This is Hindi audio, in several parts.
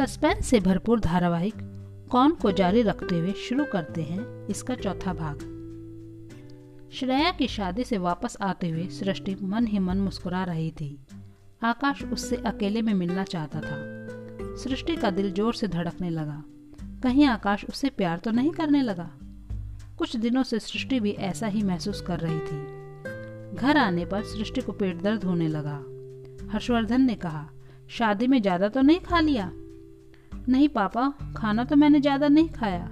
सस्पेंस से भरपूर धारावाहिक कौन को जारी रखते हुए शुरू करते हैं, इसका चौथा भाग। श्रेया की शादी से वापस आते हुए सृष्टि मन ही मन मुस्कुरा रही थी। आकाश उससे अकेले में मिलना चाहता था। सृष्टि का दिल ज़ोर से धड़कने लगा। कहीं आकाश उससे प्यार तो नहीं करने लगा? कुछ दिनों से सृष्टि भी ऐसा ही महसूस कर रही थी। घर आने पर सृष्टि को पेट दर्द होने लगा। हर्षवर्धन ने कहा, शादी में ज़्यादा तो नहीं खा लिया? नहीं पापा, खाना तो मैंने ज़्यादा नहीं खाया।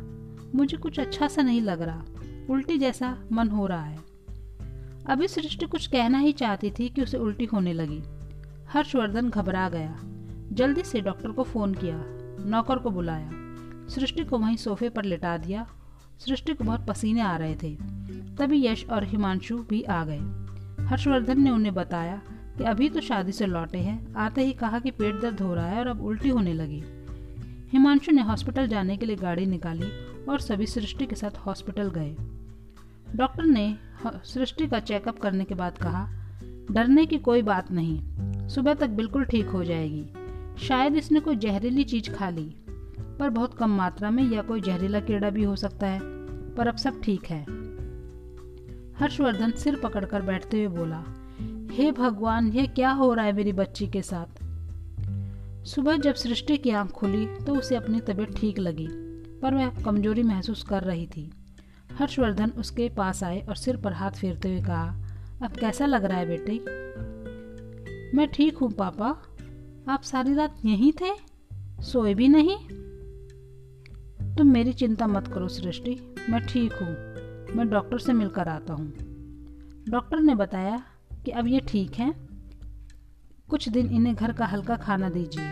मुझे कुछ अच्छा सा नहीं लग रहा। उल्टी जैसा मन हो रहा है। अभी सृष्टि कुछ कहना ही चाहती थी कि उसे उल्टी होने लगी। हर्षवर्धन घबरा गया। जल्दी से डॉक्टर को फ़ोन किया। नौकर को बुलाया। सृष्टि को वहीं सोफे पर लिटा दिया। सृष्टि को बहुत पसीने आ रहे थे। तभी यश और हिमांशु भी आ गए। हर्षवर्धन ने उन्हें बताया कि अभी तो शादी से लौटे हैं। आते ही कहा कि पेट दर्द हो रहा है और अब उल्टी होने लगी। हिमांशु ने हॉस्पिटल जाने के लिए गाड़ी निकाली और सभी सृष्टि के साथ हॉस्पिटल गए। डॉक्टर ने सृष्टि का चेकअप करने के बाद कहा, डरने की कोई बात नहीं, सुबह तक बिल्कुल ठीक हो जाएगी। शायद इसने कोई जहरीली चीज़ खा ली, पर बहुत कम मात्रा में या कोई जहरीला कीड़ा भी हो सकता है, पर अब सब ठीक है। हर्षवर्धन सिर पकड़कर बैठते हुए बोला, हे भगवान यह क्या हो रहा है मेरी बच्ची के साथ? सुबह जब सृष्टि की आँख खुली तो उसे अपनी तबीयत ठीक लगी, पर वह कमज़ोरी महसूस कर रही थी। हर्षवर्धन उसके पास आए और सिर पर हाथ फेरते हुए कहा, अब कैसा लग रहा है बेटी? मैं ठीक हूँ, पापा। आप सारी रात यहीं थे? सोए भी नहीं? तुम मेरी चिंता मत करो सृष्टि। मैं ठीक हूँ। मैं डॉक्टर से मिलकर आता हूँ। डॉक्टर ने बताया कि अब ये ठीक हैं। कुछ दिन इन्हें घर का हल्का खाना दीजिए।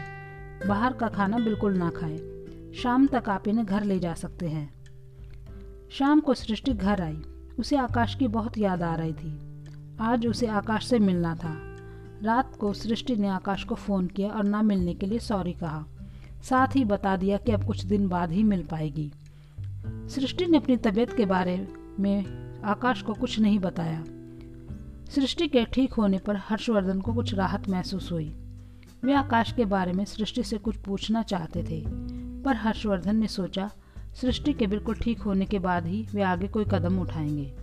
बाहर का खाना बिल्कुल ना खाए। शाम तक आप इन्हें घर ले जा सकते हैं। शाम को सृष्टि घर आई। उसे आकाश की बहुत याद आ रही थी। आज उसे आकाश से मिलना था। रात को सृष्टि ने आकाश को फ़ोन किया और ना मिलने के लिए सॉरी कहा। साथ ही बता दिया कि अब कुछ दिन बाद ही मिल पाएगी। सृष्टि ने अपनी तबीयत के बारे में आकाश को कुछ नहीं बताया। सृष्टि के ठीक होने पर हर्षवर्धन को कुछ राहत महसूस हुई। वे आकाश के बारे में सृष्टि से कुछ पूछना चाहते थे, पर हर्षवर्धन ने सोचा, सृष्टि के बिल्कुल ठीक होने के बाद ही वे आगे कोई कदम उठाएँगे।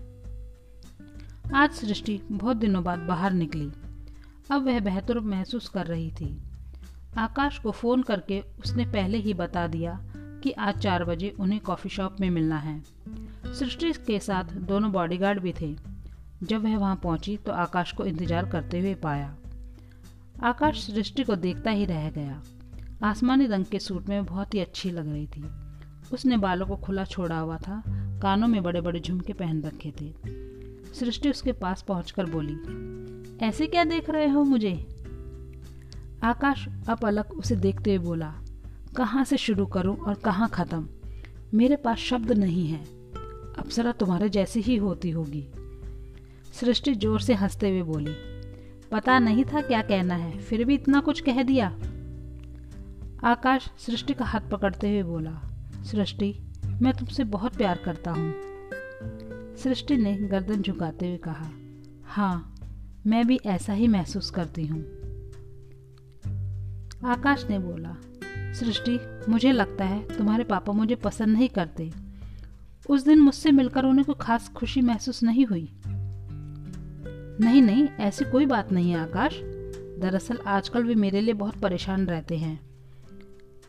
आज सृष्टि बहुत दिनों बाद बाहर निकली। अब वह बेहतर महसूस कर रही थी। आकाश को फ़ोन करके उसने पहले ही बता दिया कि आज चार बजे उन्हें कॉफ़ी शॉप में मिलना है। सृष्टि के साथ दोनों बॉडीगार्ड भी थे। जब वह वहाँ पहुँची तो आकाश को इंतज़ार करते हुए पाया। आकाश सृष्टि को देखता ही रह गया। आसमानी रंग के सूट में बहुत ही अच्छी लग रही थी। उसने बालों को खुला छोड़ा हुआ था, कानों में बड़े बड़े झुमके पहन रखे थे। सृष्टि उसके पास पहुंचकर बोली, ऐसे क्या देख रहे हो मुझे? आकाश अब अलग उसे देखते हुए बोला, कहाँ से शुरू करूँ और कहाँ खत्म? मेरे पास शब्द नहीं है। अप्सरा तुम्हारे जैसी ही होती होगी। सृष्टि ज़ोर से हँसते हुए बोली, पता नहीं था क्या कहना है, फिर भी इतना कुछ कह दिया? आकाश सृष्टि का हाथ पकड़ते हुए बोला, सृष्टि, मैं तुमसे बहुत प्यार करता हूँ। सृष्टि ने गर्दन झुकाते हुए कहा हाँ मैं भी ऐसा ही महसूस करती हूँ। आकाश ने बोला, सृष्टि, मुझे लगता है तुम्हारे पापा मुझे पसंद नहीं करते। उस दिन मुझसे मिलकर उन्हें कोई खास खुशी महसूस नहीं हुई। नहीं नहीं, ऐसी कोई बात नहीं है आकाश। दरअसल आजकल वे मेरे लिए बहुत परेशान रहते हैं।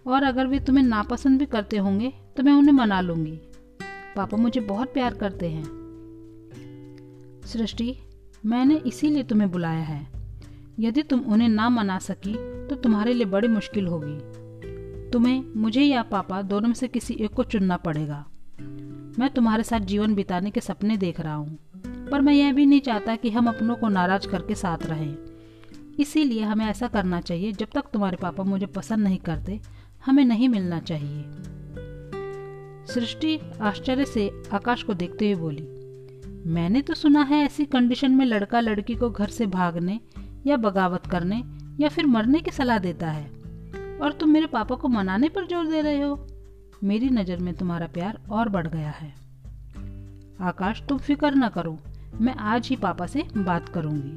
और अगर वे तुम्हें नापसंद भी करते होंगे तो मैं उन्हें मना लूँगी। पापा मुझे बहुत प्यार करते हैं। सृष्टि, मैंने इसीलिए तुम्हें बुलाया है। यदि तुम उन्हें ना मना सकी तो तुम्हारे लिए बड़ी मुश्किल होगी। तुम्हें, मुझे या पापा दोनों में से किसी एक को चुनना पड़ेगा। मैं तुम्हारे साथ जीवन बिताने के सपने देख रहा हूँ। पर मैं यह भी नहीं चाहता कि हम अपनों को नाराज़ करके साथ रहें। इसीलिए हमें ऐसा करना चाहिए, जब तक तुम्हारे पापा मुझे पसंद नहीं करते, हमें नहीं मिलना चाहिए। सृष्टि आश्चर्य से आकाश को देखते हुए बोली, मैंने तो सुना है ऐसी कंडीशन में लड़का लड़की को घर से भागने या बगावत करने या फिर मरने की सलाह देता है। और तुम मेरे पापा को मनाने पर ज़ोर दे रहे हो? मेरी नज़र में तुम्हारा प्यार और बढ़ गया है। आकाश, तुम फ़िक्र न करो। मैं आज ही पापा से बात करूँगी।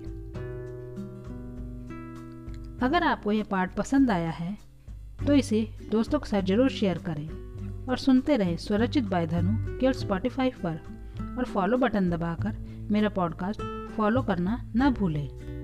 अगर आपको यह पार्ट पसंद आया है तो इसे दोस्तों के साथ ज़रूर शेयर करें और सुनते रहें स्वरचित बाय धनु केवल स्पॉटिफाई पर और फॉलो बटन दबाकर मेरा पॉडकास्ट फॉलो करना ना भूलें।